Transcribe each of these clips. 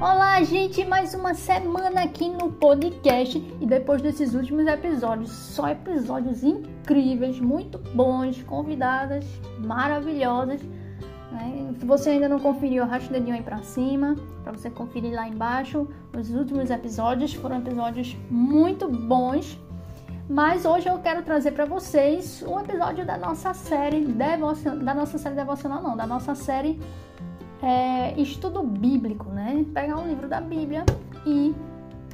Olá, gente, mais uma semana aqui no podcast e depois desses últimos episódios, só episódios incríveis, muito bons, convidadas maravilhosas. Né? Se você ainda não conferiu, arraste o dedinho aí pra cima para você conferir lá embaixo. Os últimos episódios foram episódios muito bons. Mas hoje eu quero trazer para vocês um episódio da nossa série devocional, da nossa série devocional não, da nossa série é, estudo bíblico, né? Pegar um livro da Bíblia e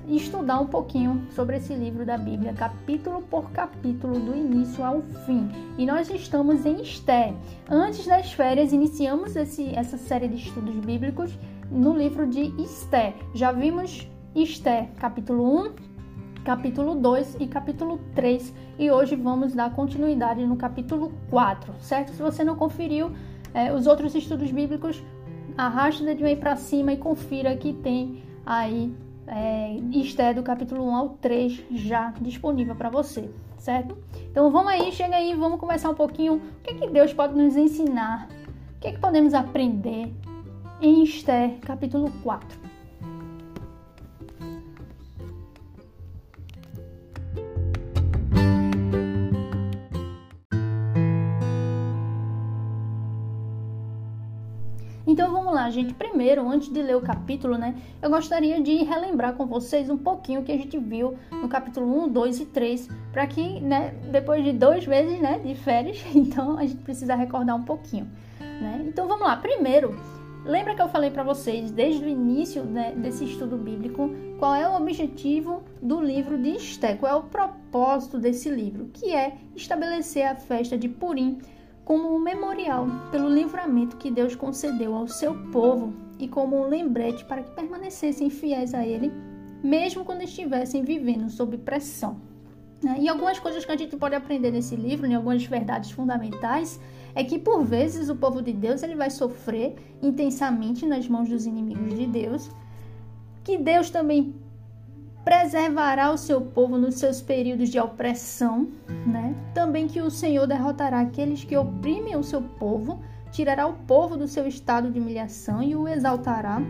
estudar um pouquinho sobre esse livro da Bíblia, capítulo por capítulo, do início ao fim. E nós estamos em Esté. Antes das férias, iniciamos esse, essa série de estudos bíblicos no livro de Esté. Já vimos Esté, capítulo 1, capítulo 2 e capítulo 3. E hoje vamos dar continuidade no capítulo 4, certo? Se você não conferiu é, os outros estudos bíblicos, arraste o dedinho aí para cima e confira que tem aí é, Esté do capítulo 1 ao 3 já disponível para você, certo? Então vamos aí, chega aí, vamos conversar um pouquinho o que, é que Deus pode nos ensinar, o que, é que podemos aprender em Esté capítulo 4. Então vamos lá, gente. Primeiro, antes de ler o capítulo, né, eu gostaria de relembrar com vocês um pouquinho o que a gente viu no capítulo 1, 2 e 3, para que, né, depois de dois meses, né, de férias, então a gente precisa recordar um pouquinho, né? Então vamos lá. Primeiro, lembra que eu falei para vocês desde o início né, desse estudo bíblico qual é o objetivo do livro de Esté, qual é o propósito desse livro, que é estabelecer a festa de Purim como um memorial pelo livramento que Deus concedeu ao seu povo e como um lembrete para que permanecessem fiéis a Ele, mesmo quando estivessem vivendo sob pressão. Né? E algumas coisas que a gente pode aprender nesse livro, né, algumas verdades fundamentais, é que por vezes o povo de Deus ele vai sofrer intensamente nas mãos dos inimigos de Deus, que Deus também preservará o seu povo nos seus períodos de opressão, né? Também que o Senhor derrotará aqueles que oprimem o seu povo, tirará o povo do seu estado de humilhação e o exaltará.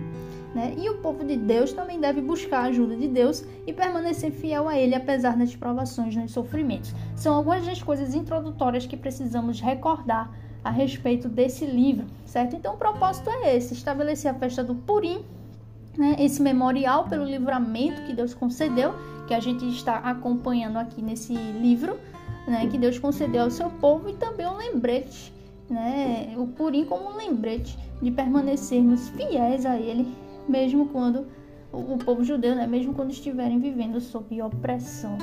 Né? E o povo de Deus também deve buscar a ajuda de Deus e permanecer fiel a Ele apesar das provações dos sofrimentos. São algumas das coisas introdutórias que precisamos recordar a respeito desse livro, certo? Então o propósito é esse: estabelecer a festa do Purim né, esse memorial pelo livramento que Deus concedeu, que a gente está acompanhando aqui nesse livro, né, que Deus concedeu ao seu povo, e também um lembrete, né, o Purim como um lembrete de permanecermos fiéis a Ele, mesmo quando o, o povo judeu, né, mesmo quando estiverem vivendo sob opressão.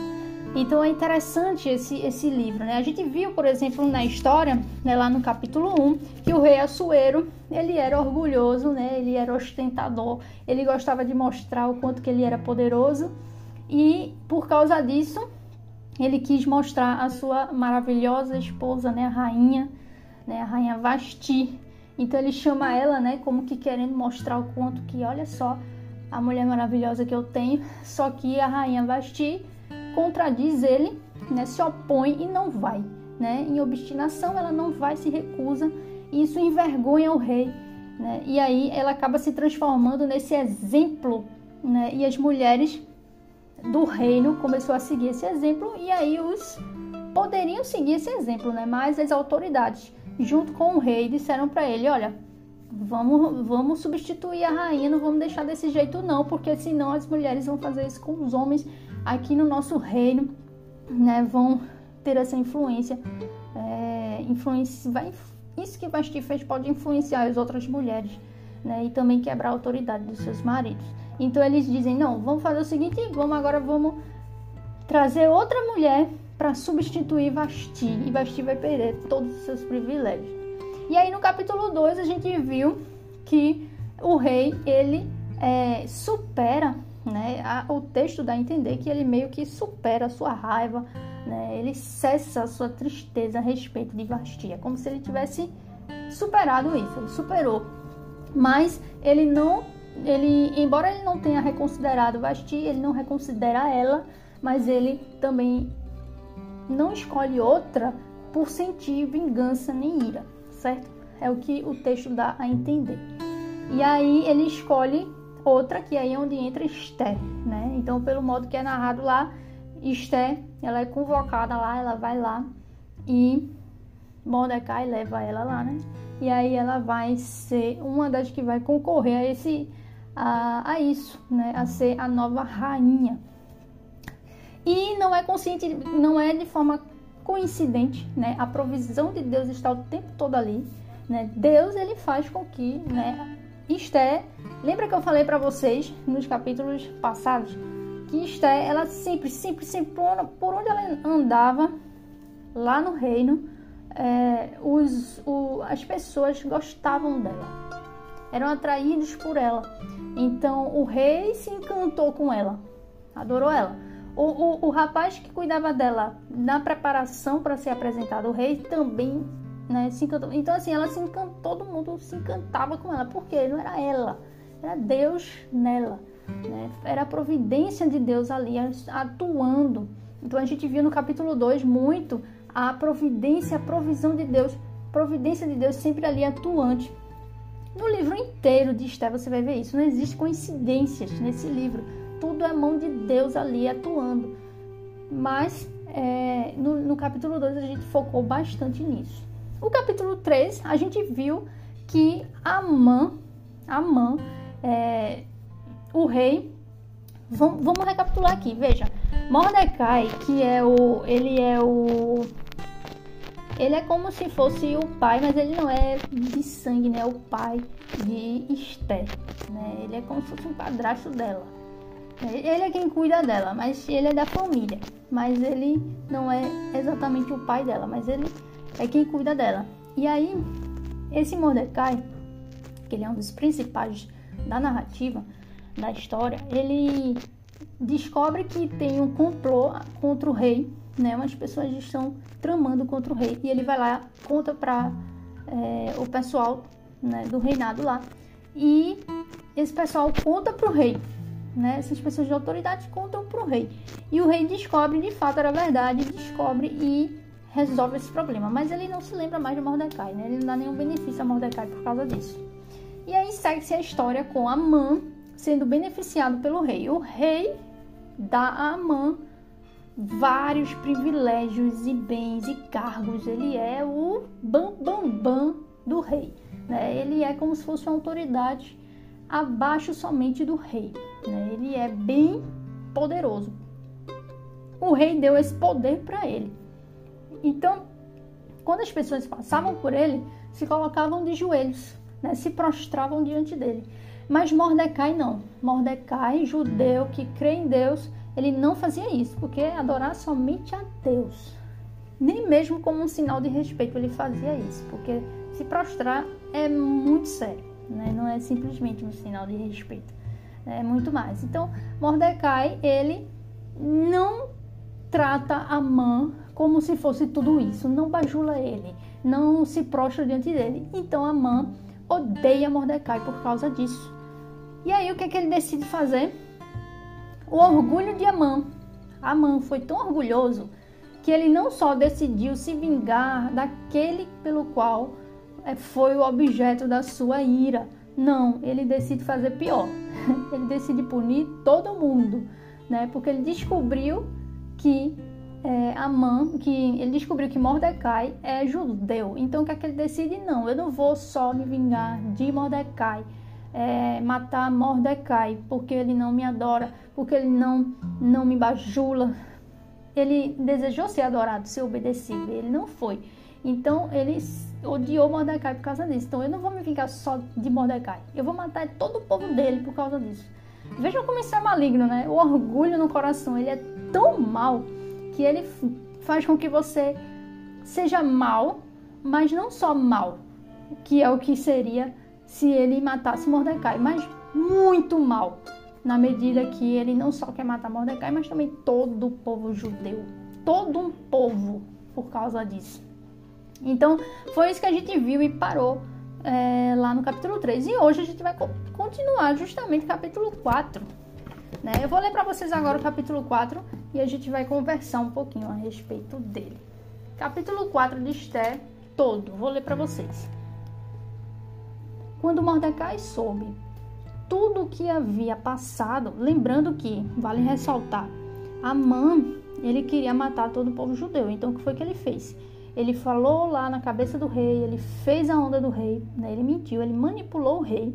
Então é interessante esse, esse livro, né? A gente viu, por exemplo, na história, né, lá no capítulo 1, que o rei Assuero, ele era orgulhoso, né? Ele era ostentador, ele gostava de mostrar o quanto que ele era poderoso e por causa disso, ele quis mostrar a sua maravilhosa esposa, né, a rainha, né, a rainha Vasti. Então ele chama ela, né, como que querendo mostrar o quanto que, olha só, a mulher maravilhosa que eu tenho, só que a rainha Vasti contradiz ele, né, se opõe e não vai. Né? Em obstinação, ela não vai, se recusa, e isso envergonha o rei. Né? E aí ela acaba se transformando nesse exemplo, né? e as mulheres do reino começou a seguir esse exemplo, e aí os poderiam seguir esse exemplo, né? mas as autoridades, junto com o rei, disseram para ele: olha. Vamos, vamos substituir a rainha, não vamos deixar desse jeito não, porque senão as mulheres vão fazer isso com os homens aqui no nosso reino, né, vão ter essa influência, é, influência vai, isso que Vasti fez pode influenciar as outras mulheres, né, e também quebrar a autoridade dos seus maridos. Então eles dizem, não, vamos fazer o seguinte, vamos agora vamos trazer outra mulher para substituir Vasti, e Vasti vai perder todos os seus privilégios. E aí no capítulo 2 a gente viu que o rei, ele é, supera né? o texto dá a entender que ele meio que supera a sua raiva, né? ele cessa a sua tristeza a respeito de Vastia, como se ele tivesse superado isso, ele superou. Mas ele não, ele, embora ele não tenha reconsiderado Vasti, ele não reconsidera ela, mas ele também não escolhe outra por sentir vingança nem ira, certo? É o que o texto dá a entender. E aí ele escolhe outra que aí é onde entra Esther, né? Então, pelo modo que é narrado lá, Esther, ela é convocada lá, ela vai lá e Mordecai leva ela lá, né? E aí ela vai ser uma das que vai concorrer a esse a, a isso, né? A ser a nova rainha. E não é consciente, não é de forma coincidente, né? A provisão de Deus está o tempo todo ali, né? Deus ele faz com que, né? Esther, lembra que eu falei para vocês nos capítulos passados que Esther, ela sempre, sempre, sempre por onde ela andava lá no reino, é, os, o, as pessoas gostavam dela, eram atraídos por ela. Então o rei se encantou com ela, adorou ela. O, o, o rapaz que cuidava dela na preparação para ser apresentado ao rei também né. Então, assim, ela se encantou, todo mundo se encantava com ela, porque não era ela, era Deus nela. Né? Era a providência de Deus ali atuando. Então, a gente viu no capítulo 2 muito a providência, a provisão de Deus, providência de Deus sempre ali atuante. No livro inteiro de Esther você vai ver isso. Não existe coincidências nesse livro. Tudo é mão de Deus ali atuando. Mas é, no, no capítulo 2 a gente focou bastante nisso. O capítulo 3 a gente viu que Amã, Amã é, o rei. Vamos, vamos recapitular aqui, veja. Mordecai, que é o. Ele é o. Ele é como se fosse o pai, mas ele não é de sangue, né? É o pai de Esther, né? Ele é como se fosse um padrasto dela. Ele é quem cuida dela, mas ele é da família. Mas ele não é exatamente o pai dela, mas ele é quem cuida dela. E aí, esse Mordecai, que ele é um dos principais da narrativa, da história, ele descobre que tem um complô contra o rei, né? Umas pessoas estão tramando contra o rei e ele vai lá conta para é, o pessoal né, do reinado lá e esse pessoal conta para o rei, né? Essas pessoas de autoridade contam para o rei e o rei descobre de fato era verdade, descobre e resolve esse problema, mas ele não se lembra mais de Mordecai, né? Ele não dá nenhum benefício a Mordecai por causa disso. E aí segue-se a história com Amã sendo beneficiado pelo rei. O rei dá a Amã vários privilégios e bens e cargos. Ele é o bam bam bam do rei. Né? Ele é como se fosse uma autoridade abaixo somente do rei. Né? Ele é bem poderoso. O rei deu esse poder para ele. Então, quando as pessoas passavam por ele, se colocavam de joelhos, né? se prostravam diante dele. Mas Mordecai não. Mordecai, judeu que crê em Deus, ele não fazia isso, porque adorar somente a Deus. Nem mesmo como um sinal de respeito ele fazia isso, porque se prostrar é muito sério, né? não é simplesmente um sinal de respeito, é muito mais. Então, Mordecai, ele não trata a mãe como se fosse tudo isso, não bajula ele, não se prostra diante dele. Então, a mãe odeia Mordecai por causa disso. E aí o que, é que ele decide fazer? O orgulho de Amã. Amã foi tão orgulhoso que ele não só decidiu se vingar daquele pelo qual eh, foi o objeto da sua ira. Não, ele decide fazer pior. Ele decide punir todo mundo, né? Porque ele descobriu que é, Amã, que ele descobriu que Mordecai é judeu. Então o que é que ele decide? Não, eu não vou só me vingar de Mordecai é, matar Mordecai, porque ele não me adora, porque ele não, não me bajula. Ele desejou ser adorado, ser obedecido, ele não foi. Então ele odiou Mordecai por causa disso. Então eu não vou me vingar só de Mordecai, eu vou matar todo o povo dele por causa disso. Vejam como isso é maligno, né? O orgulho no coração, ele é tão mal que ele faz com que você seja mal, mas não só mal, que é o que seria se ele matasse Mordecai, mas muito mal, na medida que ele não só quer matar Mordecai, mas também todo o povo judeu, todo um povo por causa disso. Então, foi isso que a gente viu e parou é, lá no capítulo 3. E hoje a gente vai continuar justamente capítulo 4. Né? Eu vou ler para vocês agora o capítulo 4 e a gente vai conversar um pouquinho a respeito dele. Capítulo 4 de Esther, todo. Vou ler para vocês. Quando Mordecai soube tudo o que havia passado, lembrando que, vale ressaltar, Amã, ele queria matar todo o povo judeu. Então, o que foi que ele fez? Ele falou lá na cabeça do rei, ele fez a onda do rei, né? ele mentiu, ele manipulou o rei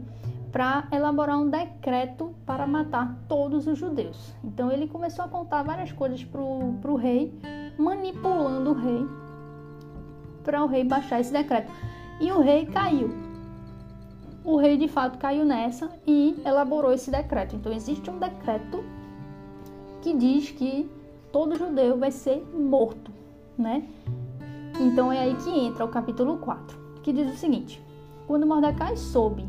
para elaborar um decreto para matar todos os judeus. Então ele começou a contar várias coisas para o rei, manipulando o rei para o rei baixar esse decreto. E o rei caiu. O rei de fato caiu nessa e elaborou esse decreto. Então existe um decreto que diz que todo judeu vai ser morto, né? Então é aí que entra o capítulo 4, que diz o seguinte: Quando Mordecai soube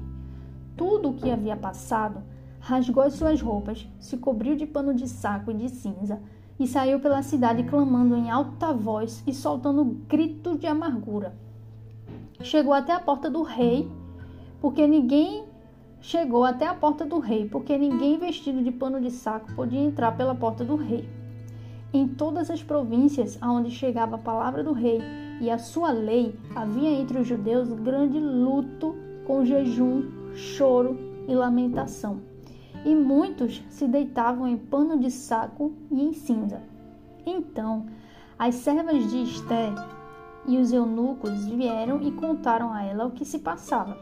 tudo o que havia passado, rasgou as suas roupas, se cobriu de pano de saco e de cinza e saiu pela cidade clamando em alta voz e soltando gritos de amargura. Chegou até a porta do rei, porque ninguém chegou até a porta do rei, porque ninguém vestido de pano de saco podia entrar pela porta do rei. Em todas as províncias aonde chegava a palavra do rei e a sua lei, havia entre os judeus grande luto com jejum, choro e lamentação. E muitos se deitavam em pano de saco e em cinza. Então, as servas de Esté e os eunucos vieram e contaram a ela o que se passava.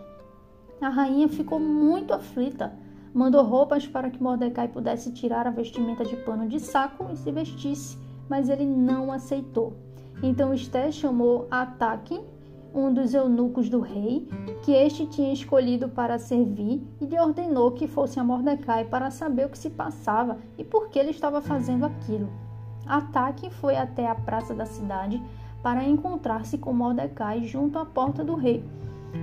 A rainha ficou muito aflita mandou roupas para que Mordecai pudesse tirar a vestimenta de pano de saco e se vestisse, mas ele não aceitou. Então Esté chamou Ataque, um dos eunucos do rei, que este tinha escolhido para servir, e lhe ordenou que fosse a Mordecai para saber o que se passava e por que ele estava fazendo aquilo. Ataque foi até a praça da cidade para encontrar-se com Mordecai junto à porta do rei.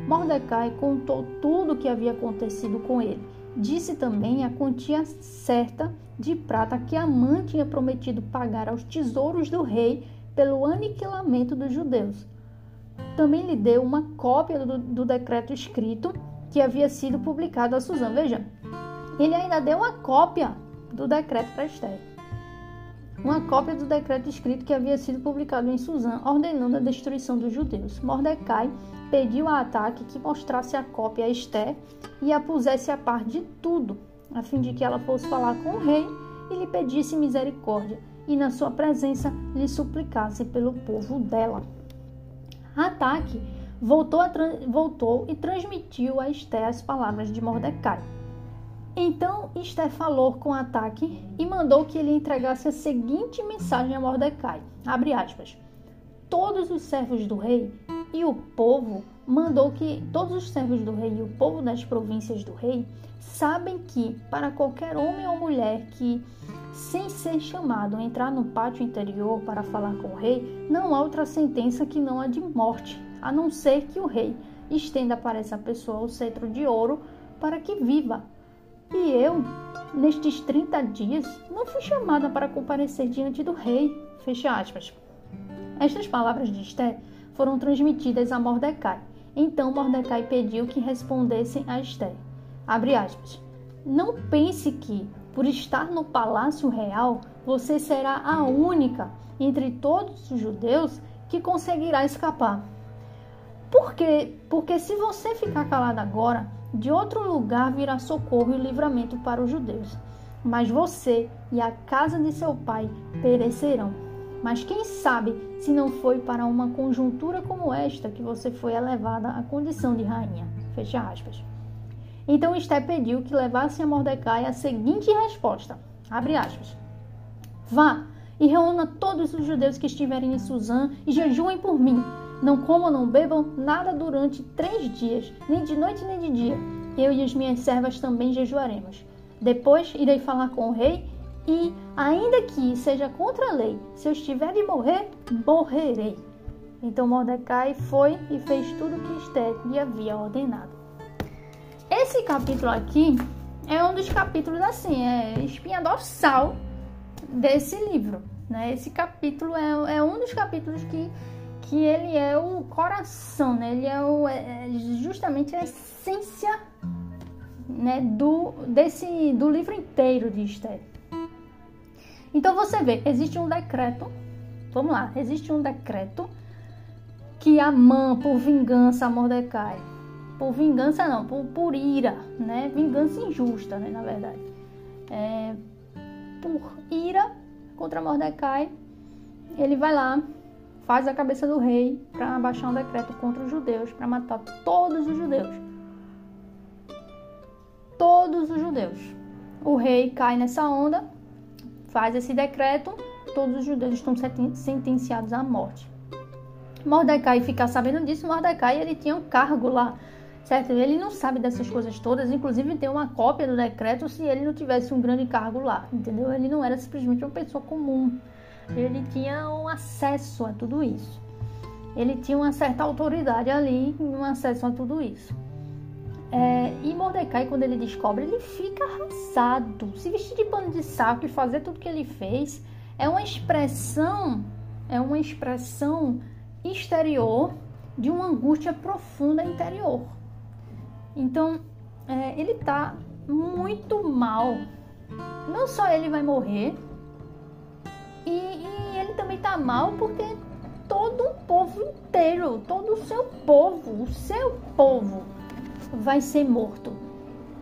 Mordecai contou tudo o que havia acontecido com ele Disse também a quantia certa de prata que Amã tinha prometido pagar aos tesouros do rei pelo aniquilamento dos judeus. Também lhe deu uma cópia do, do decreto escrito que havia sido publicado a Suzã. Veja, ele ainda deu uma cópia do decreto para Esther. Uma cópia do decreto escrito que havia sido publicado em Suzã, ordenando a destruição dos judeus. Mordecai pediu a Ataque que mostrasse a cópia a Esté e a pusesse a par de tudo, a fim de que ela fosse falar com o rei e lhe pedisse misericórdia, e na sua presença lhe suplicasse pelo povo dela. Ataque voltou, voltou e transmitiu a Esté as palavras de Mordecai. Então Esté falou com Ataque e mandou que ele entregasse a seguinte mensagem a Mordecai: abre aspas. Todos os servos do rei e o povo mandou que todos os servos do rei e o povo das províncias do rei sabem que, para qualquer homem ou mulher que, sem ser chamado, entrar no pátio interior para falar com o rei, não há outra sentença que não a de morte, a não ser que o rei estenda para essa pessoa o cetro de ouro para que viva. E eu, nestes 30 dias, não fui chamada para comparecer diante do rei. Fecha aspas. Estas palavras de Esté foram transmitidas a Mordecai. Então Mordecai pediu que respondessem a Esther. Abre aspas. Não pense que, por estar no palácio real, você será a única entre todos os judeus que conseguirá escapar. Por quê? Porque se você ficar calado agora, de outro lugar virá socorro e livramento para os judeus. Mas você e a casa de seu pai perecerão. Mas quem sabe se não foi para uma conjuntura como esta que você foi elevada à condição de rainha? Fecha aspas. Então Esté pediu que levassem a Mordecai a seguinte resposta: abre aspas. Vá e reúna todos os judeus que estiverem em Suzã e jejuem por mim. Não comam, não bebam nada durante três dias, nem de noite nem de dia. Eu e as minhas servas também jejuaremos. Depois irei falar com o rei e, ainda que seja contra a lei, se eu estiver de morrer, morrerei. Então Mordecai foi e fez tudo o que Esther lhe havia ordenado. Esse capítulo aqui é um dos capítulos assim, é espinha dorsal desse livro. Né? Esse capítulo é, é um dos capítulos que, que ele é o coração, né? ele é, o, é, é justamente a essência né, do, desse, do livro inteiro de Esther. Então você vê, existe um decreto, vamos lá, existe um decreto que Amã, por vingança a Mordecai, por vingança não, por, por ira, né? Vingança injusta, né, na verdade. É, por ira contra Mordecai, ele vai lá, faz a cabeça do rei para baixar um decreto contra os judeus, para matar todos os judeus. Todos os judeus. O rei cai nessa onda, faz esse decreto, todos os judeus estão sentenciados à morte. Mordecai ficar sabendo disso, Mordecai ele tinha um cargo lá, certo? Ele não sabe dessas coisas todas, inclusive tem uma cópia do decreto se ele não tivesse um grande cargo lá, entendeu? Ele não era simplesmente uma pessoa comum, ele tinha um acesso a tudo isso. Ele tinha uma certa autoridade ali, um acesso a tudo isso. É, e Mordecai, quando ele descobre, ele fica arrasado. Se vestir de pano de saco e fazer tudo que ele fez é uma expressão, é uma expressão exterior de uma angústia profunda interior. Então, é, ele tá muito mal. Não só ele vai morrer, e, e ele também tá mal porque todo o povo inteiro, todo o seu povo, o seu povo vai ser morto.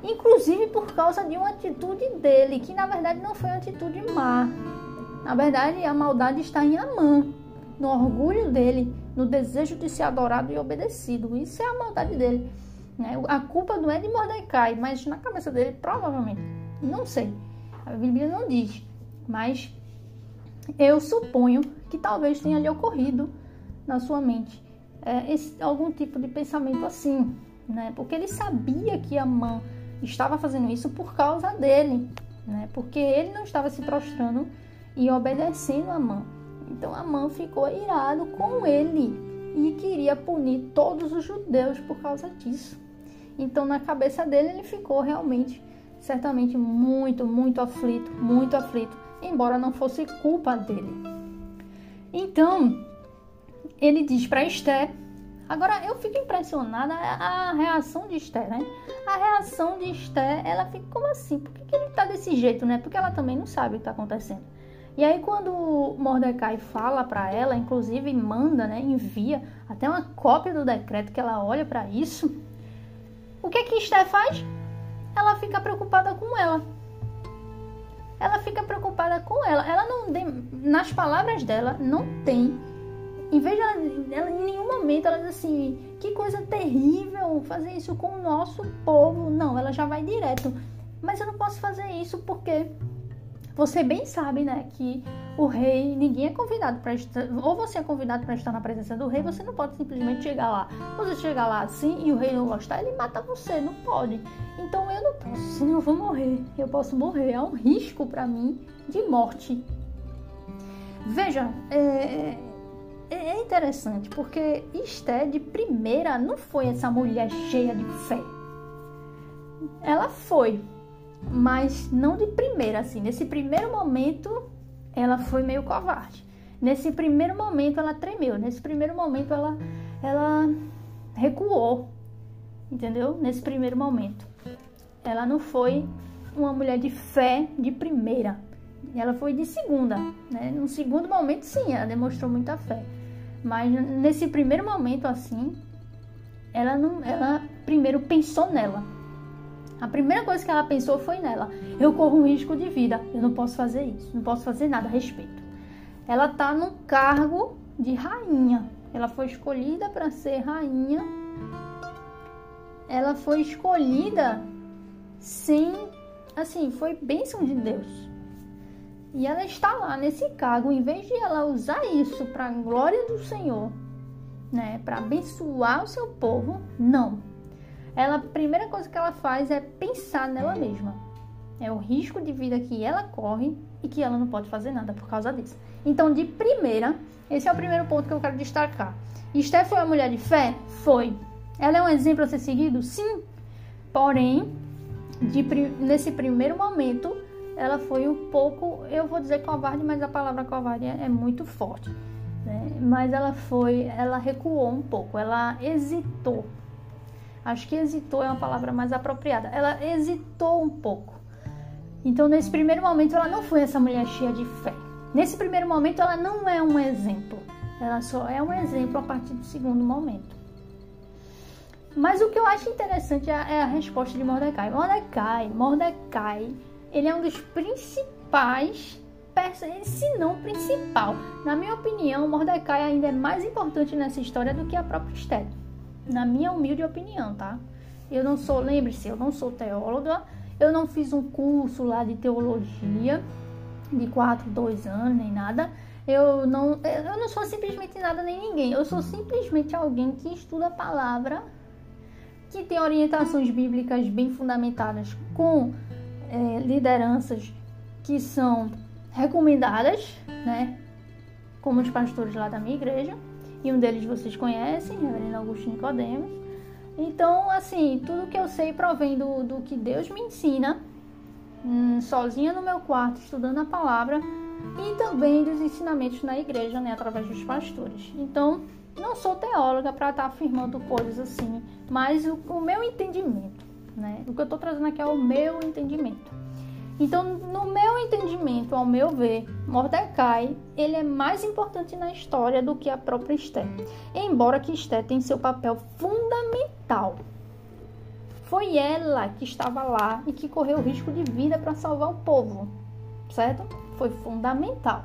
Inclusive por causa de uma atitude dele, que na verdade não foi uma atitude má. Na verdade, a maldade está em Amã no orgulho dele, no desejo de ser adorado e obedecido. Isso é a maldade dele. Né? A culpa não é de Mordecai, mas na cabeça dele, provavelmente. Não sei. A Bíblia não diz. Mas eu suponho que talvez tenha lhe ocorrido na sua mente é, esse, algum tipo de pensamento assim. Né? Porque ele sabia que a mãe estava fazendo isso por causa dele. Né? Porque ele não estava se prostrando e obedecendo a mãe. Então Amã ficou irado com ele e queria punir todos os judeus por causa disso. Então na cabeça dele ele ficou realmente, certamente muito, muito aflito, muito aflito, embora não fosse culpa dele. Então ele diz para Esther Agora eu fico impressionada a reação de Esther, né? A reação de Esther, ela fica como assim? Por que, que ele tá desse jeito, né? Porque ela também não sabe o que tá acontecendo. E aí quando Mordecai fala para ela, inclusive manda, né, envia até uma cópia do decreto que ela olha para isso, o que que Esther faz? Ela fica preocupada com ela. Ela fica preocupada com ela. Ela não nas palavras dela não tem em vez ela, ela, em nenhum momento ela diz assim, que coisa terrível fazer isso com o nosso povo. Não, ela já vai direto. Mas eu não posso fazer isso porque você bem sabe, né, que o rei, ninguém é convidado para estar, ou você é convidado para estar na presença do rei, você não pode simplesmente chegar lá. Você chegar lá assim e o rei não gostar, ele mata você, não pode. Então eu não posso, senão eu vou morrer. Eu posso morrer, é um risco para mim de morte. Veja, é, é, é interessante porque Esté de primeira não foi essa mulher cheia de fé. Ela foi, mas não de primeira, assim. Nesse primeiro momento, ela foi meio covarde. Nesse primeiro momento, ela tremeu. Nesse primeiro momento, ela, ela recuou. Entendeu? Nesse primeiro momento. Ela não foi uma mulher de fé de primeira. Ela foi de segunda. Né? No segundo momento, sim, ela demonstrou muita fé. Mas nesse primeiro momento, assim, ela não, ela primeiro pensou nela a primeira coisa que ela pensou foi nela. Eu corro um risco de vida. Eu não posso fazer isso. Não posso fazer nada a respeito. Ela tá no cargo de rainha. Ela foi escolhida para ser rainha. Ela foi escolhida sem, assim, foi bênção de Deus. E ela está lá nesse cargo, em vez de ela usar isso para a glória do Senhor, né, para abençoar o seu povo, não ela, a primeira coisa que ela faz é pensar nela mesma. É o risco de vida que ela corre e que ela não pode fazer nada por causa disso. Então, de primeira, esse é o primeiro ponto que eu quero destacar. Esther foi uma mulher de fé? Foi. Ela é um exemplo a ser seguido? Sim. Porém, de, nesse primeiro momento, ela foi um pouco, eu vou dizer covarde, mas a palavra covarde é, é muito forte. Né? Mas ela foi, ela recuou um pouco, ela hesitou Acho que hesitou é uma palavra mais apropriada. Ela hesitou um pouco. Então, nesse primeiro momento, ela não foi essa mulher cheia de fé. Nesse primeiro momento, ela não é um exemplo. Ela só é um exemplo a partir do segundo momento. Mas o que eu acho interessante é a, é resposta de Mordecai. Mordecai, Mordecai, ele é um dos principais se não principal. Na minha opinião, Mordecai ainda é mais importante nessa história do que a própria Esther. Na minha humilde opinião, tá? Eu não sou, lembre-se, eu não sou teóloga, eu não fiz um curso lá de teologia de 4, 2 anos, nem nada. Eu não, eu não sou simplesmente nada nem ninguém. Eu sou simplesmente alguém que estuda a palavra, que tem orientações bíblicas bem fundamentadas com é, lideranças que são recomendadas, né? Como os pastores lá da minha igreja. E um deles vocês conhecem, Reverendo Augusto Nicodemos. Então, assim, tudo que eu sei provém do, do que Deus me ensina, hum, sozinha no meu quarto, estudando a palavra, e também dos ensinamentos na igreja, né, através dos pastores. Então, não sou teóloga para estar tá afirmando coisas assim, mas o, o meu entendimento, né? O que eu estou trazendo aqui é o meu entendimento. Então, no meu entendimento, ao meu ver, Mordecai, ele é mais importante na história do que a própria Esther. Embora que Esther tenha seu papel fundamental. Foi ela que estava lá e que correu risco de vida para salvar o povo, certo? Foi fundamental.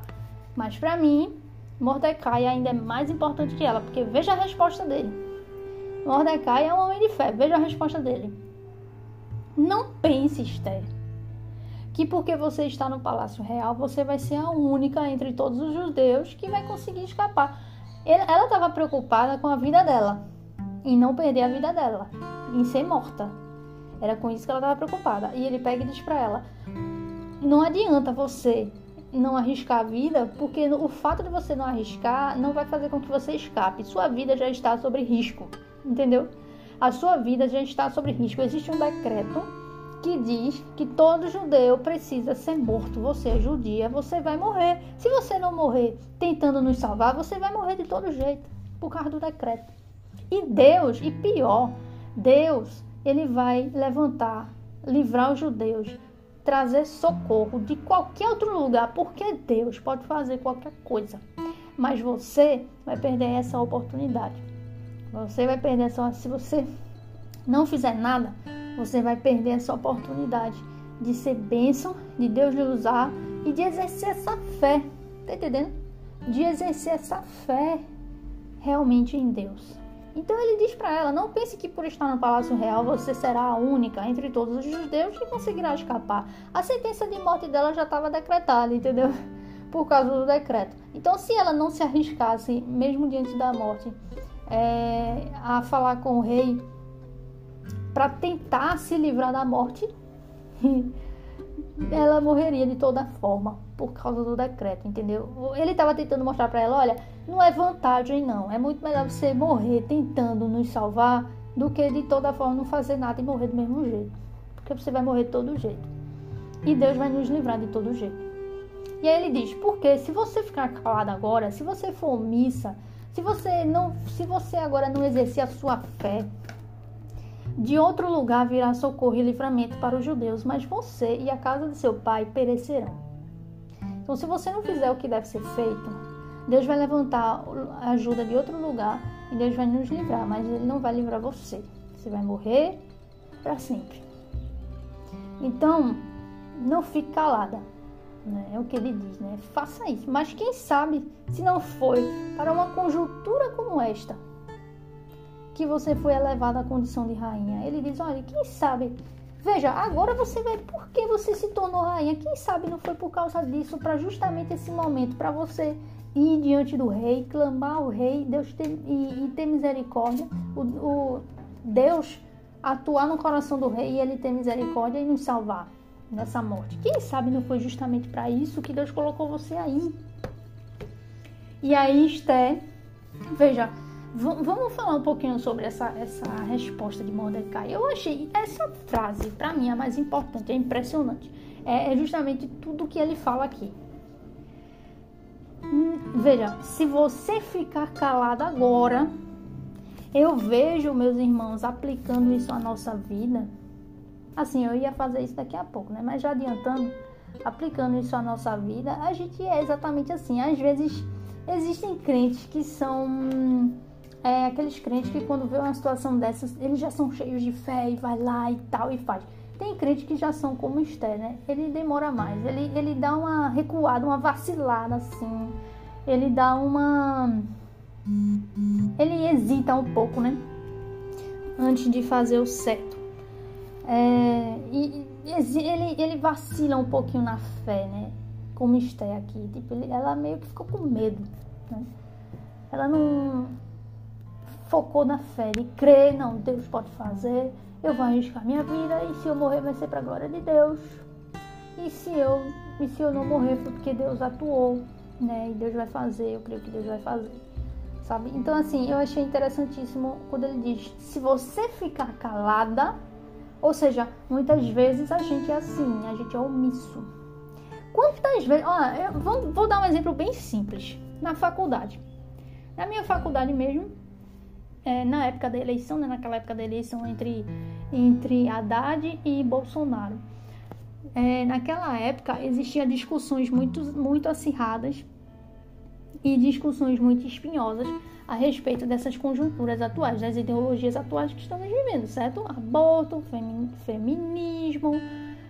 Mas para mim, Mordecai ainda é mais importante que ela, porque veja a resposta dele. Mordecai é um homem de fé, veja a resposta dele. Não pense, Esther que porque você está no Palácio Real, você vai ser a única entre todos os judeus que vai conseguir escapar. Ela estava preocupada com a vida dela, em não perder a vida dela, em ser morta. Era com isso que ela estava preocupada. E ele pega e diz para ela: Não adianta você não arriscar a vida, porque o fato de você não arriscar não vai fazer com que você escape. Sua vida já está sobre risco, entendeu? A sua vida já está sobre risco. Existe um decreto que diz que todo judeu precisa ser morto. Você é judia, você vai morrer. Se você não morrer tentando nos salvar, você vai morrer de todo jeito, por causa do decreto. E Deus, e pior, Deus, ele vai levantar, livrar os judeus, trazer socorro de qualquer outro lugar, porque Deus pode fazer qualquer coisa. Mas você vai perder essa oportunidade. Você vai perder essa se você não fizer nada, você vai perder essa oportunidade de ser bênção, de Deus lhe usar e de exercer essa fé. Tá entendendo? De exercer essa fé realmente em Deus. Então ele diz para ela: não pense que por estar no palácio real você será a única entre todos os judeus que conseguirá escapar. A sentença de morte dela já estava decretada, entendeu? Por causa do decreto. Então, se ela não se arriscasse, mesmo diante da morte, é, a falar com o rei para tentar se livrar da morte, ela morreria de toda forma por causa do decreto, entendeu? Ele estava tentando mostrar para ela, olha, não é vantagem não, é muito melhor você morrer tentando nos salvar do que de toda forma não fazer nada e morrer do mesmo jeito, porque você vai morrer de todo jeito. E Deus vai nos livrar de todo jeito. E aí ele diz: "Porque se você ficar calado agora, se você for omissa, se você não, se você agora não exercer a sua fé, de outro lugar virá socorro e livramento para os judeus, mas você e a casa de seu pai perecerão. Então, se você não fizer o que deve ser feito, Deus vai levantar a ajuda de outro lugar e Deus vai nos livrar, mas Ele não vai livrar você. Você vai morrer para sempre. Então, não fique calada. Né? É o que ele diz, né? Faça isso. Mas quem sabe se não foi para uma conjuntura como esta, que você foi elevada à condição de rainha. Ele diz: olha, quem sabe. Veja, agora você vai. Por que você se tornou rainha? Quem sabe não foi por causa disso, para justamente esse momento, para você ir diante do rei, clamar ao rei, Deus ter, e, e ter misericórdia. O, o, Deus atuar no coração do rei e ele ter misericórdia e nos salvar nessa morte. Quem sabe não foi justamente para isso que Deus colocou você aí. E aí, Esté, veja, vamos falar um pouquinho sobre essa, essa resposta de Mordecai. Eu achei essa frase, para mim, a mais importante, é impressionante. É, é justamente tudo que ele fala aqui. Hum, veja, se você ficar calado agora, eu vejo meus irmãos aplicando isso à nossa vida. Assim, eu ia fazer isso daqui a pouco, né? Mas já adiantando, aplicando isso à nossa vida, a gente é exatamente assim. Às vezes existem crentes que são é aqueles crentes que quando vê uma situação dessas, eles já são cheios de fé e vai lá e tal e faz. Tem crentes que já são como Esther, né? Ele demora mais, ele, ele dá uma recuada, uma vacilada assim. Ele dá uma. Ele hesita um pouco, né? Antes de fazer o certo. É, e, ele, ele vacila um pouquinho na fé, né? Como Esther aqui. Tipo, ele, ela meio que ficou com medo, né? Ela não focou na fé, de crer, não, Deus pode fazer, eu vou arriscar minha vida e se eu morrer vai ser para a glória de Deus. E se eu, e se eu não morrer foi porque Deus atuou, né? E Deus vai fazer, eu creio que Deus vai fazer. Sabe? Então assim, eu achei interessantíssimo quando ele diz: "Se você ficar calada, ou seja, muitas vezes a gente é assim, a gente é omisso. Quantas vezes, eu vou, vou dar um exemplo bem simples. Na faculdade. Na minha faculdade mesmo, é, na época da eleição, né, naquela época da eleição entre, entre Haddad e Bolsonaro. É, naquela época existiam discussões muito, muito acirradas e discussões muito espinhosas a respeito dessas conjunturas atuais, das ideologias atuais que estamos vivendo, certo? Aborto, femi feminismo,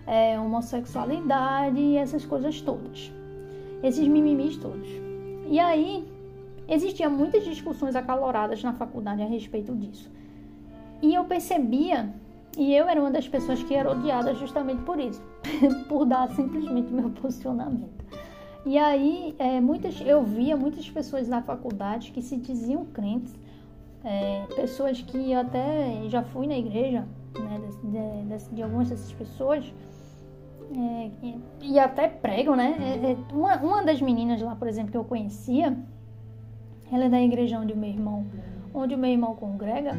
é, homossexualidade e essas coisas todas. Esses mimimis todos. E aí, Existiam muitas discussões acaloradas na faculdade a respeito disso. E eu percebia, e eu era uma das pessoas que era odiada justamente por isso, por dar simplesmente meu posicionamento. E aí, é, muitas, eu via muitas pessoas na faculdade que se diziam crentes, é, pessoas que eu até já fui na igreja né, de, de, de algumas dessas pessoas, é, e, e, até pregam, né? É, é, uma, uma das meninas lá, por exemplo, que eu conhecia, ela é da igreja onde o meu irmão, onde o meu irmão congrega.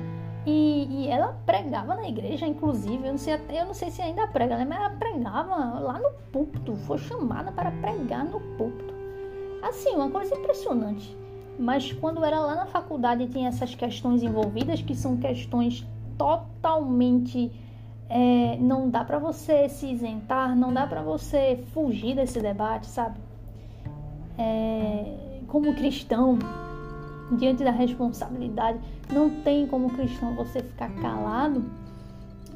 E, e ela pregava na igreja, inclusive, eu não, sei, eu não sei se ainda prega, né? mas ela pregava lá no púlpito, foi chamada para pregar no púlpito. Assim, uma coisa impressionante. Mas quando era lá na faculdade tinha essas questões envolvidas, que são questões totalmente. É, não dá para você se isentar, não dá para você fugir desse debate, sabe? É, como cristão, diante da responsabilidade, não tem como cristão você ficar calado.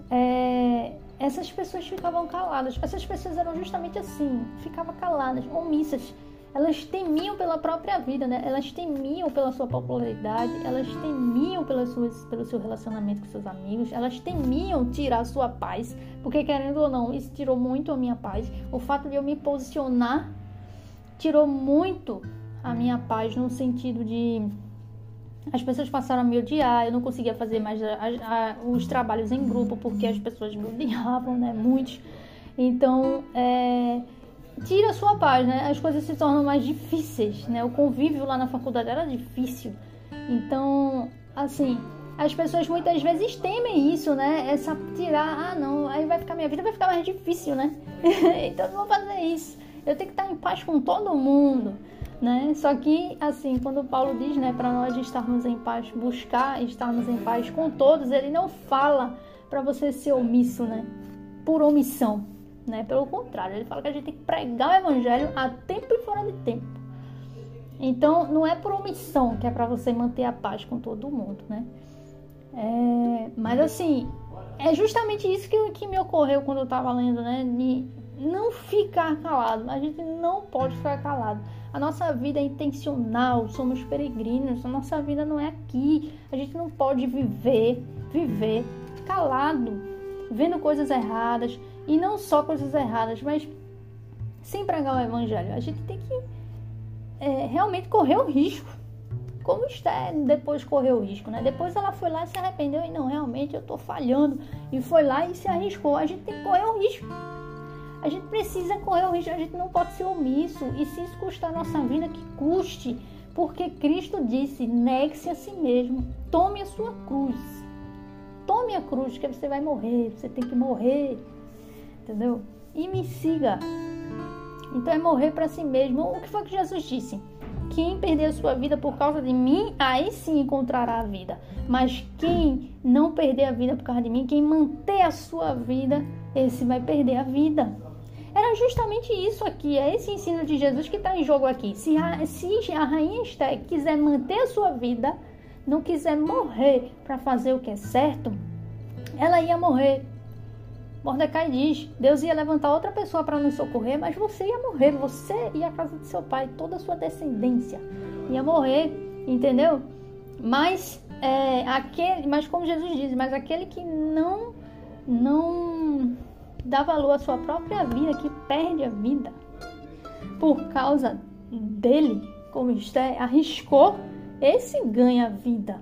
É, essas pessoas ficavam caladas. Essas pessoas eram justamente assim, ficavam caladas, omissas. Elas temiam pela própria vida, né? Elas temiam pela sua popularidade, elas temiam pelas suas, pelo seu relacionamento com seus amigos, elas temiam tirar sua paz, porque querendo ou não, isso tirou muito a minha paz. O fato de eu me posicionar tirou muito a minha paz no sentido de as pessoas passaram a me odiar, eu não conseguia fazer mais a, a, os trabalhos em grupo porque as pessoas me odiavam, né? Muitos. Então, é, tira a sua paz, né? As coisas se tornam mais difíceis, né? O convívio lá na faculdade era difícil. Então, assim, as pessoas muitas vezes temem isso, né? Essa tirar, ah, não, aí vai ficar minha vida vai ficar mais difícil, né? então, não vou fazer isso. Eu tenho que estar em paz com todo mundo né? Só que assim, quando Paulo diz, né, para nós estarmos em paz, buscar estarmos em paz com todos, ele não fala para você ser omisso, né? Por omissão, né? Pelo contrário, ele fala que a gente tem que pregar o evangelho a tempo e fora de tempo. Então, não é por omissão que é para você manter a paz com todo mundo, né? É, mas assim, é justamente isso que, que me ocorreu quando eu estava lendo, né? De não ficar calado. A gente não pode ficar calado. A nossa vida é intencional, somos peregrinos, a nossa vida não é aqui. A gente não pode viver, viver calado, vendo coisas erradas e não só coisas erradas, mas sem pregar o evangelho. A gente tem que é, realmente correr o risco. Como Esther depois correu o risco, né? Depois ela foi lá e se arrependeu e não, realmente eu tô falhando. E foi lá e se arriscou. A gente tem que correr o risco. A gente precisa correr o risco, a gente não pode ser omisso. E se isso custar a nossa vida, que custe. Porque Cristo disse: negue-se a si mesmo, tome a sua cruz. Tome a cruz, que você vai morrer, você tem que morrer. Entendeu? E me siga. Então é morrer para si mesmo. O que foi que Jesus disse? Quem perder a sua vida por causa de mim, aí sim encontrará a vida. Mas quem não perder a vida por causa de mim, quem manter a sua vida, esse vai perder a vida. Era justamente isso aqui, é esse ensino de Jesus que está em jogo aqui. Se a, se a rainha Esther quiser manter a sua vida, não quiser morrer para fazer o que é certo, ela ia morrer. Mordecai diz: Deus ia levantar outra pessoa para nos socorrer, mas você ia morrer, você e a casa de seu pai, toda a sua descendência ia morrer, entendeu? Mas é, aquele, mas como Jesus diz, mas aquele que não não dá valor à sua própria vida, que perde a vida por causa dele, como Esté arriscou, esse ganha vida.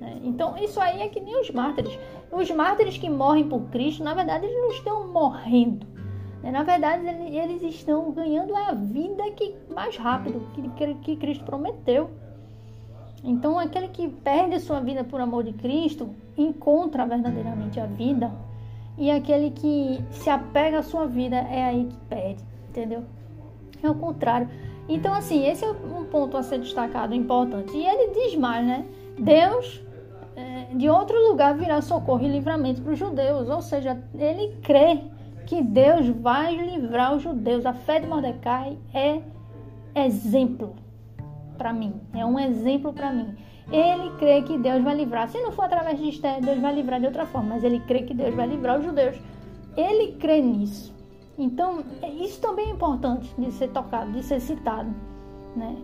É, então, isso aí é que nem os mártires. Os mártires que morrem por Cristo, na verdade, eles não estão morrendo. Né? Na verdade, eles estão ganhando a vida que mais rápido que, que Cristo prometeu. Então, aquele que perde sua vida por amor de Cristo encontra verdadeiramente a vida. E aquele que se apega à sua vida é aí que perde, entendeu? É o contrário. Então, assim, esse é um ponto a ser destacado, importante. E ele diz mais, né? Deus, é, de outro lugar, virá socorro e livramento para os judeus. Ou seja, ele crê que Deus vai livrar os judeus. A fé de Mordecai é exemplo para mim. É um exemplo para mim. Ele crê que Deus vai livrar. Se não for através de Esther, Deus vai livrar de outra forma. Mas ele crê que Deus vai livrar os judeus. Ele crê nisso. Então, isso também é importante de ser tocado, de ser citado, né?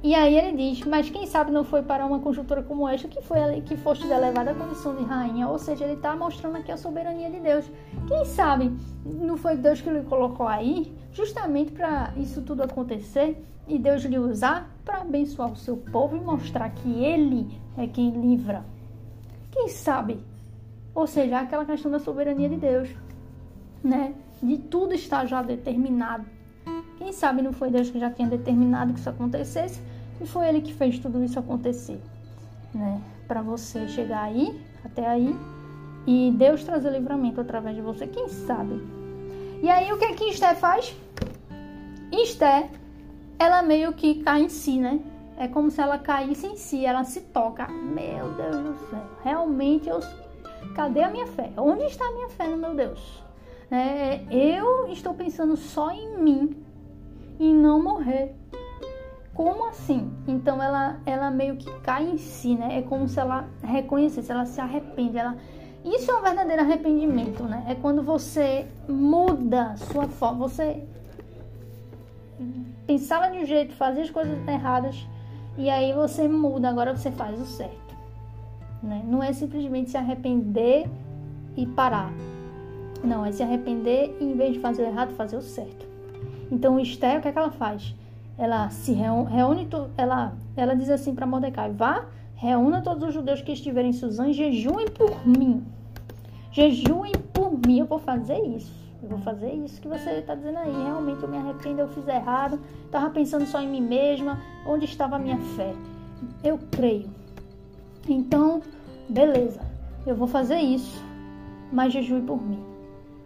E aí ele diz, mas quem sabe não foi para uma conjuntura como esta que foi que foste elevada à condição de rainha, ou seja, ele está mostrando aqui a soberania de Deus. Quem sabe não foi Deus que lhe colocou aí, justamente para isso tudo acontecer e Deus lhe usar para abençoar o seu povo e mostrar que ele é quem livra. Quem sabe? Ou seja, aquela questão da soberania de Deus, né? de tudo está já determinado. Quem sabe não foi Deus que já tinha determinado que isso acontecesse e foi Ele que fez tudo isso acontecer, né? Para você chegar aí, até aí, e Deus trazer livramento através de você, quem sabe? E aí o que é que Esté faz? Esté, ela meio que cai em si, né? É como se ela caísse em si, ela se toca. Meu Deus do céu, realmente eu. Cadê a minha fé? Onde está a minha fé meu Deus? É, eu estou pensando só em mim e não morrer. Como assim? Então ela, ela meio que cai em si, né? É como se ela reconhecesse, ela se arrepende. Ela... Isso é um verdadeiro arrependimento, né? É quando você muda sua forma. Você pensava de um jeito, fazia as coisas erradas e aí você muda, agora você faz o certo. Né? Não é simplesmente se arrepender e parar. Não, é se arrepender e em vez de fazer o errado, fazer o certo. Então, Esther, o que é que ela faz? Ela se reúne, ela, ela diz assim para Mordecai: vá, reúna todos os judeus que estiverem em Suzã e jejuem por mim. Jejuem por mim, eu vou fazer isso. Eu vou fazer isso que você está dizendo aí. Realmente eu me arrependo, eu fiz errado. Estava pensando só em mim mesma. Onde estava a minha fé? Eu creio. Então, beleza. Eu vou fazer isso. Mas jejue por mim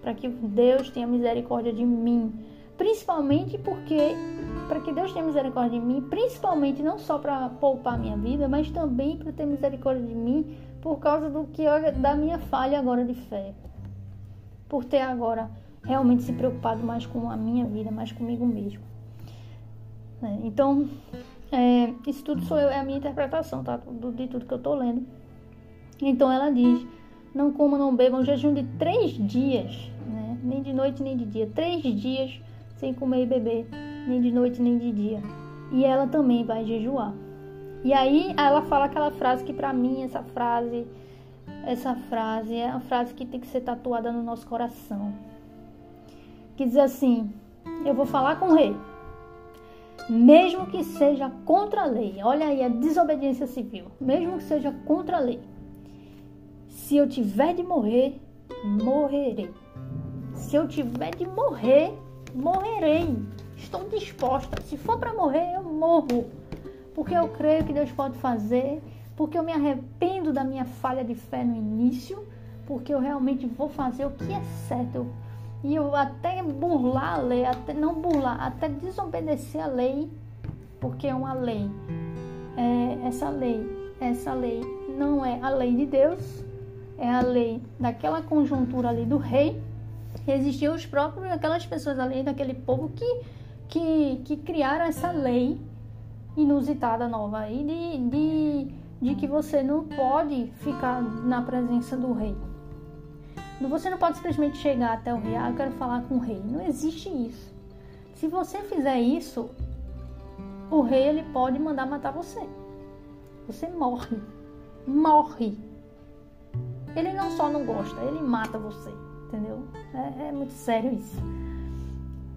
para que Deus tenha misericórdia de mim, principalmente porque para que Deus tenha misericórdia de mim, principalmente não só para poupar minha vida, mas também para ter misericórdia de mim por causa do que da minha falha agora de fé. Por ter agora realmente se preocupado mais com a minha vida, mais comigo mesmo. É, então, é, isso tudo sou eu, é a minha interpretação, tá? De tudo que eu tô lendo. Então ela diz: não comam, não bebam, jejum de três dias nem de noite nem de dia. Três dias sem comer e beber, nem de noite nem de dia. E ela também vai jejuar. E aí ela fala aquela frase que para mim essa frase essa frase é uma frase que tem que ser tatuada no nosso coração. Que diz assim: Eu vou falar com o rei, mesmo que seja contra a lei. Olha aí a desobediência civil, mesmo que seja contra a lei. Se eu tiver de morrer, morrerei. Se eu tiver de morrer, morrerei. Estou disposta. Se for para morrer, eu morro. Porque eu creio que Deus pode fazer, porque eu me arrependo da minha falha de fé no início, porque eu realmente vou fazer o que é certo. E eu até burlar a lei, até não burlar, até desobedecer a lei, porque é uma lei. É, essa lei, essa lei não é a lei de Deus, é a lei daquela conjuntura ali do rei existiam os próprios, aquelas pessoas ali daquele povo que, que, que criaram essa lei inusitada nova aí de, de de que você não pode ficar na presença do rei. Você não pode simplesmente chegar até o rei, ah, eu quero falar com o rei. Não existe isso. Se você fizer isso, o rei ele pode mandar matar você. Você morre. Morre. Ele não só não gosta, ele mata você. Entendeu? É, é muito sério isso.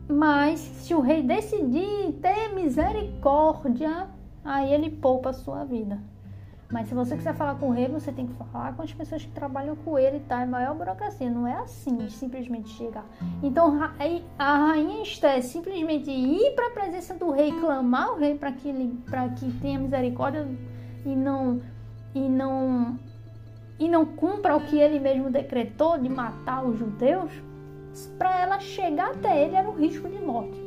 Mas se o rei decidir ter misericórdia, aí ele poupa a sua vida. Mas se você quiser falar com o rei, você tem que falar com as pessoas que trabalham com ele, tá? É maior burocracia, não é assim, simplesmente chegar. Então a rainha Esté simplesmente ir para a presença do rei, clamar ao rei para que ele para que tenha misericórdia e não e não e não cumpra o que ele mesmo decretou de matar os judeus, para ela chegar até ele era um risco de morte.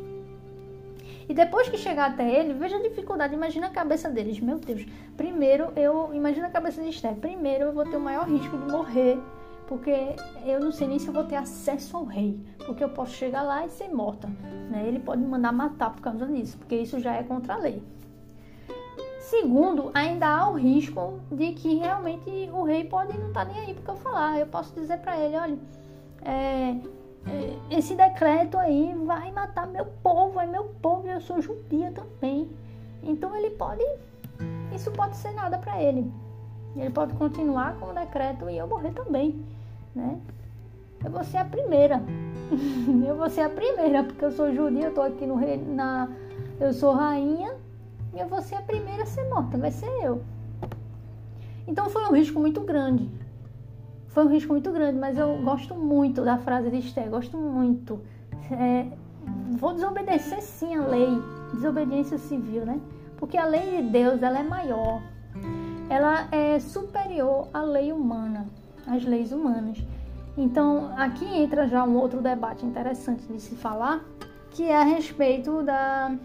E depois que chegar até ele, veja a dificuldade. Imagina a cabeça deles. Meu Deus. Primeiro, eu. Imagina a cabeça de Esther. Primeiro, eu vou ter o maior risco de morrer. Porque eu não sei nem se eu vou ter acesso ao rei. Porque eu posso chegar lá e ser morta. Né? Ele pode me mandar matar por causa disso. Porque isso já é contra a lei. Segundo, ainda há o risco de que realmente o rei pode não estar tá nem aí porque eu falar. Eu posso dizer para ele: olha. É, esse decreto aí vai matar meu povo, é meu povo, eu sou judia também. Então ele pode, isso pode ser nada para ele. Ele pode continuar com o decreto e eu morrer também, né? Eu vou ser a primeira. eu vou ser a primeira, porque eu sou judia, eu tô aqui no rei, na eu sou rainha e eu vou ser a primeira a ser morta, vai ser eu. Então foi um risco muito grande. Foi um risco muito grande, mas eu gosto muito da frase de Esther, gosto muito. É, vou desobedecer sim a lei, desobediência civil, né? Porque a lei de Deus ela é maior, ela é superior à lei humana, às leis humanas. Então aqui entra já um outro debate interessante de se falar, que é a respeito da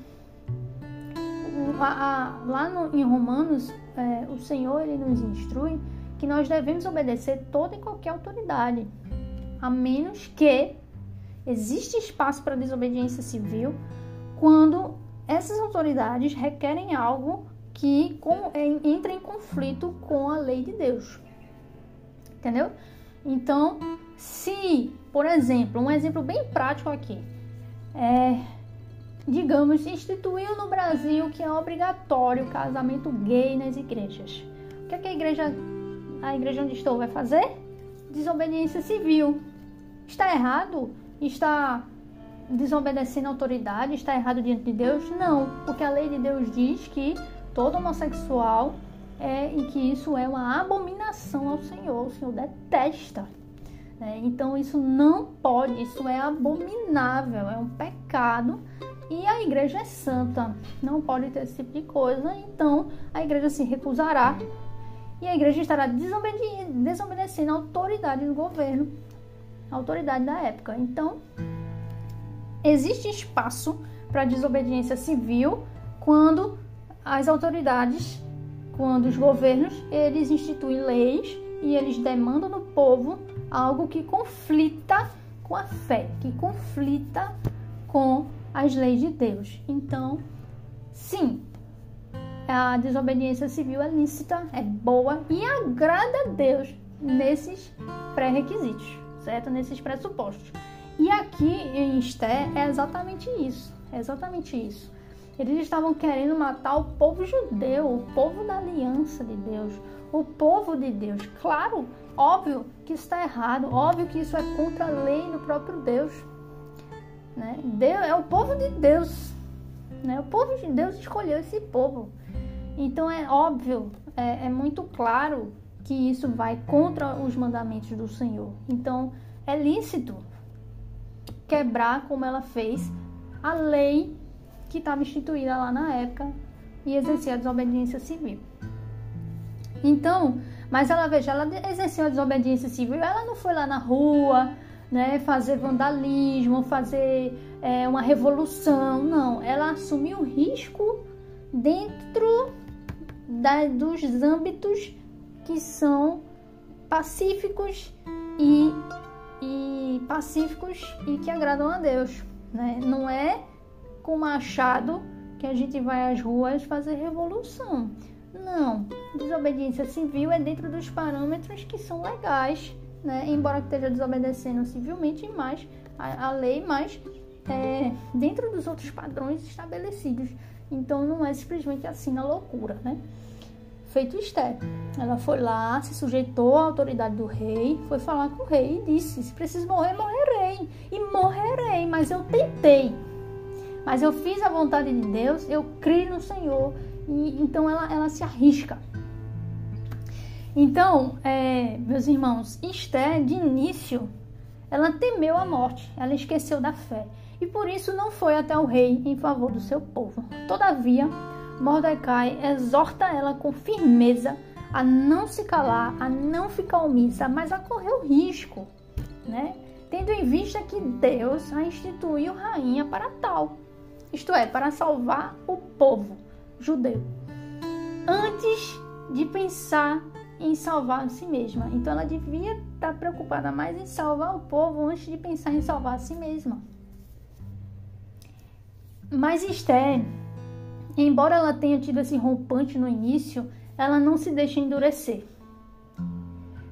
a, a, lá no, em Romanos, é, o Senhor ele nos instrui que nós devemos obedecer toda e qualquer autoridade, a menos que existe espaço para desobediência civil quando essas autoridades requerem algo que é, entra em conflito com a lei de Deus. Entendeu? Então, se, por exemplo, um exemplo bem prático aqui, é, digamos, instituiu no Brasil que é obrigatório o casamento gay nas igrejas. O que, é que a igreja a igreja onde estou vai fazer? Desobediência civil. Está errado? Está desobedecendo a autoridade? Está errado diante de Deus? Não, porque a lei de Deus diz que todo homossexual é e que isso é uma abominação ao Senhor. O Senhor detesta. É, então isso não pode, isso é abominável, é um pecado e a igreja é santa, não pode ter esse tipo de coisa, então a igreja se recusará e a igreja estará desobedecendo a autoridade do governo, a autoridade da época. Então, existe espaço para desobediência civil quando as autoridades, quando os governos, eles instituem leis e eles demandam do povo algo que conflita com a fé, que conflita com as leis de Deus. Então, sim, a desobediência civil é lícita, é boa e agrada a Deus nesses pré-requisitos, certo? Nesses pressupostos. E aqui em Esté é exatamente isso, é exatamente isso. Eles estavam querendo matar o povo judeu, o povo da aliança de Deus, o povo de Deus. Claro, óbvio que isso está errado, óbvio que isso é contra a lei do próprio Deus. Né? Deus é o povo de Deus. Né? O povo de Deus escolheu esse povo. Então é óbvio, é, é muito claro que isso vai contra os mandamentos do Senhor. Então é lícito quebrar, como ela fez, a lei que estava instituída lá na época e exercer a desobediência civil. Então, mas ela veja, ela exerceu a desobediência civil, ela não foi lá na rua, né, fazer vandalismo, fazer é, uma revolução, não. Ela assumiu o risco dentro da, dos âmbitos que são pacíficos e, e pacíficos e que agradam a Deus. Né? Não é com machado que a gente vai às ruas fazer revolução. Não, desobediência civil é dentro dos parâmetros que são legais, né? Embora esteja desobedecendo civilmente, mas a, a lei, mas é, dentro dos outros padrões estabelecidos. Então não é simplesmente assim na loucura, né? Feito Esther. Ela foi lá, se sujeitou à autoridade do rei, foi falar com o rei e disse: se preciso morrer, morrerei. E morrerei, mas eu tentei. Mas eu fiz a vontade de Deus, eu creio no Senhor. E então ela, ela se arrisca. Então, é, meus irmãos, Esther, de início, ela temeu a morte, ela esqueceu da fé e por isso não foi até o rei em favor do seu povo. Todavia, Mordecai exorta ela com firmeza a não se calar, a não ficar omissa, mas a correr o risco, né? Tendo em vista que Deus a instituiu rainha para tal, isto é, para salvar o povo judeu, antes de pensar em salvar a si mesma. Então ela devia estar preocupada mais em salvar o povo antes de pensar em salvar a si mesma. Mas Esther, embora ela tenha tido esse rompante no início, ela não se deixa endurecer.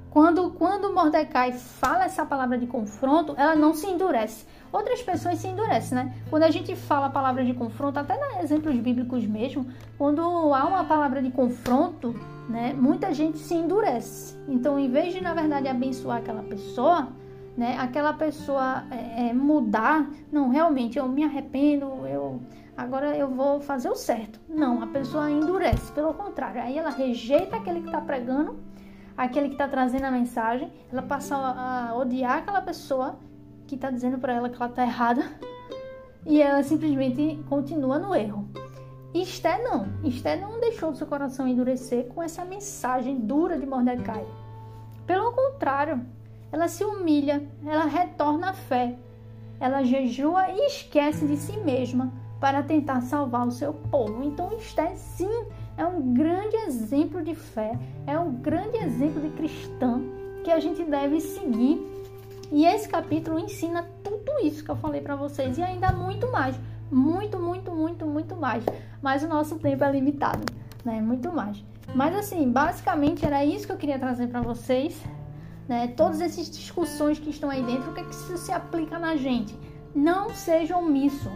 Quando, quando Mordecai fala essa palavra de confronto, ela não se endurece. Outras pessoas se endurecem, né? Quando a gente fala a palavra de confronto, até nos exemplos bíblicos mesmo, quando há uma palavra de confronto, né, muita gente se endurece. Então, em vez de, na verdade, abençoar aquela pessoa, né, aquela pessoa é, é, mudar, não, realmente eu me arrependo, eu agora eu vou fazer o certo. Não, a pessoa endurece, pelo contrário, aí ela rejeita aquele que está pregando, aquele que está trazendo a mensagem, ela passa a, odiar aquela pessoa que está dizendo para ela que ela está errada e ela simplesmente continua no erro. Esté não, Esté não deixou seu coração endurecer com essa mensagem dura de Mordecai. Pelo contrário, ela se humilha, ela retorna à fé, ela jejua e esquece de si mesma para tentar salvar o seu povo. Então, Esté, sim, é um grande exemplo de fé, é um grande exemplo de cristã que a gente deve seguir. E esse capítulo ensina tudo isso que eu falei para vocês e ainda muito mais, muito, muito, muito, muito mais. Mas o nosso tempo é limitado, né? Muito mais. Mas assim, basicamente era isso que eu queria trazer para vocês né? Todas essas discussões que estão aí dentro, o que, é que isso se aplica na gente? Não seja omisso.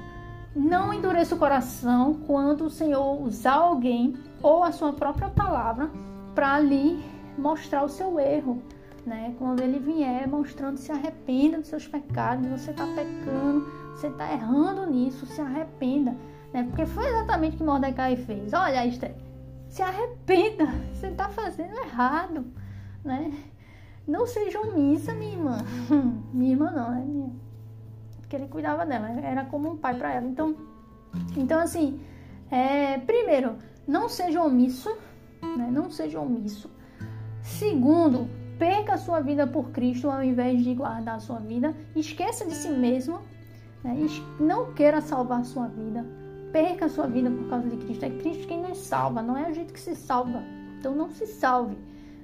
Não endureça o coração quando o Senhor usar alguém ou a sua própria palavra para ali mostrar o seu erro. Né? Quando ele vier mostrando, se arrependa dos seus pecados, você está pecando, você está errando nisso, se arrependa. Né? Porque foi exatamente o que Mordecai fez. Olha, Esther, se arrependa, você está fazendo errado. Né? Não seja omissa, minha irmã. minha irmã não, né? Minha... Porque ele cuidava dela, era como um pai para ela. Então, então assim, é, primeiro, não seja omisso, né? Não seja omisso. Segundo, perca a sua vida por Cristo ao invés de guardar a sua vida. Esqueça de si mesmo. Né? Não queira salvar a sua vida. Perca a sua vida por causa de Cristo. É Cristo quem nos salva, não é o jeito que se salva. Então não se salve.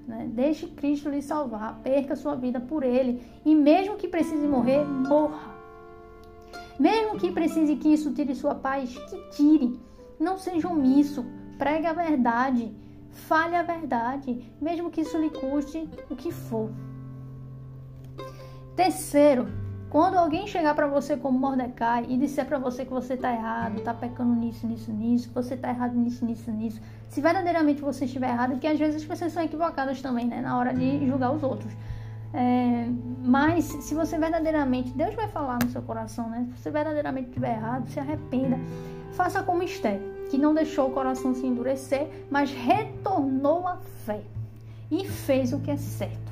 Né? Deixe Cristo lhe salvar, perca sua vida por Ele e mesmo que precise morrer, morra. Mesmo que precise que isso tire sua paz, que tire. Não seja omisso, pregue a verdade, fale a verdade, mesmo que isso lhe custe o que for. Terceiro, quando alguém chegar para você como Mordecai e disser para você que você está errado, está pecando nisso, nisso, nisso, que você está errado nisso, nisso, nisso, se verdadeiramente você estiver errado, que às vezes as pessoas são equivocadas também, né, na hora de julgar os outros. É, mas se você verdadeiramente, Deus vai falar no seu coração, né? Se você verdadeiramente estiver errado, se arrependa. Faça como Esther, que não deixou o coração se endurecer, mas retornou à fé e fez o que é certo.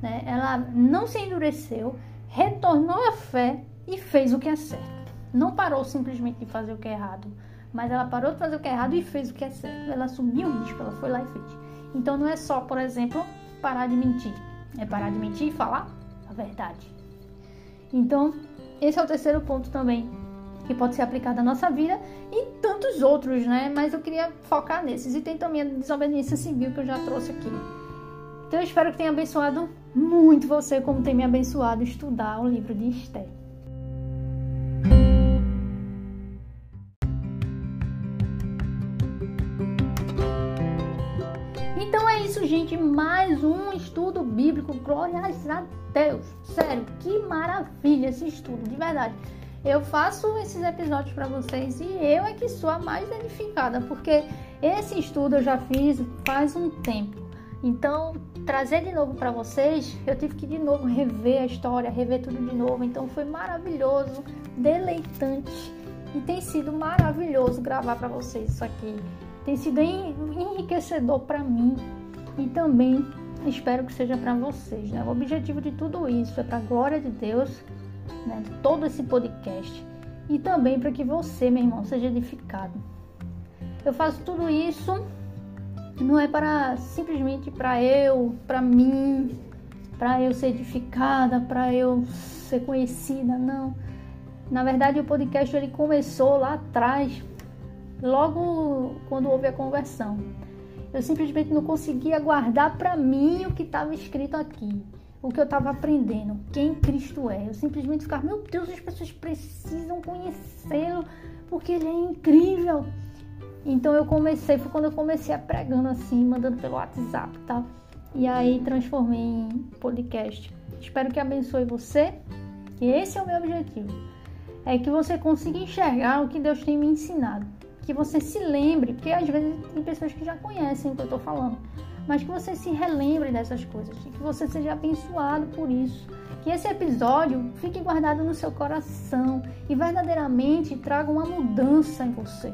Né? Ela não se endureceu, retornou à fé e fez o que é certo. Não parou simplesmente de fazer o que é errado, mas ela parou de fazer o que é errado e fez o que é certo. Ela assumiu o risco, ela foi lá e fez. Então não é só, por exemplo, parar de mentir, é parar de mentir e falar a verdade. Então, esse é o terceiro ponto também que pode ser aplicado à nossa vida e tantos outros, né? Mas eu queria focar nesses. E tem também a desobediência civil que eu já trouxe aqui. Então eu espero que tenha abençoado muito você, como tem me abençoado estudar o livro de Esther. gente, mais um estudo bíblico. Glórias a Deus. Sério, que maravilha esse estudo, de verdade. Eu faço esses episódios para vocês e eu é que sou a mais edificada, porque esse estudo eu já fiz faz um tempo. Então, trazer de novo para vocês, eu tive que de novo rever a história, rever tudo de novo. Então, foi maravilhoso, deleitante e tem sido maravilhoso gravar para vocês isso aqui. Tem sido enriquecedor para mim e também espero que seja para vocês. Né? O objetivo de tudo isso é para a glória de Deus, né? todo esse podcast e também para que você, meu irmão, seja edificado. Eu faço tudo isso não é para simplesmente para eu, para mim, para eu ser edificada, para eu ser conhecida, não. Na verdade, o podcast ele começou lá atrás, logo quando houve a conversão. Eu simplesmente não conseguia guardar para mim o que estava escrito aqui, o que eu estava aprendendo, quem Cristo é. Eu simplesmente ficava, meu Deus, as pessoas precisam conhecê-lo, porque ele é incrível. Então eu comecei, foi quando eu comecei a pregando assim, mandando pelo WhatsApp e tal. E aí transformei em podcast. Espero que abençoe você. E esse é o meu objetivo. É que você consiga enxergar o que Deus tem me ensinado. Que você se lembre, porque às vezes tem pessoas que já conhecem o que eu estou falando. Mas que você se relembre dessas coisas. Que você seja abençoado por isso. Que esse episódio fique guardado no seu coração e verdadeiramente traga uma mudança em você.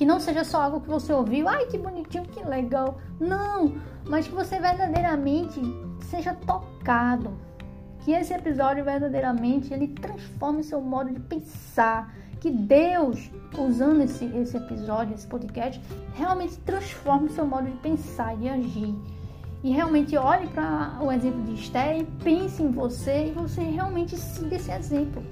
Que não seja só algo que você ouviu, ai que bonitinho, que legal. Não, mas que você verdadeiramente seja tocado. Que esse episódio verdadeiramente ele transforme seu modo de pensar. Que Deus, usando esse, esse episódio, esse podcast, realmente transforme seu modo de pensar e agir. E realmente olhe para o exemplo de Esther e pense em você e você realmente siga esse exemplo.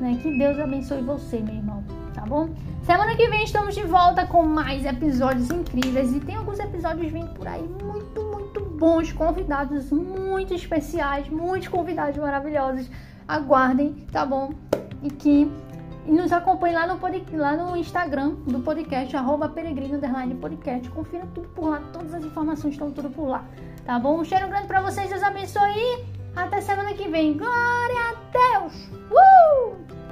Né? Que Deus abençoe você, meu irmão tá bom? Semana que vem estamos de volta com mais episódios incríveis e tem alguns episódios vindo por aí muito, muito bons, convidados muito especiais, muitos convidados maravilhosos. Aguardem, tá bom? E que e nos acompanhe lá no, pod, lá no Instagram do podcast, arroba peregrino podcast. Confira tudo por lá, todas as informações estão tudo por lá, tá bom? Um cheiro grande pra vocês, Deus abençoe até semana que vem. Glória a Deus! Uh!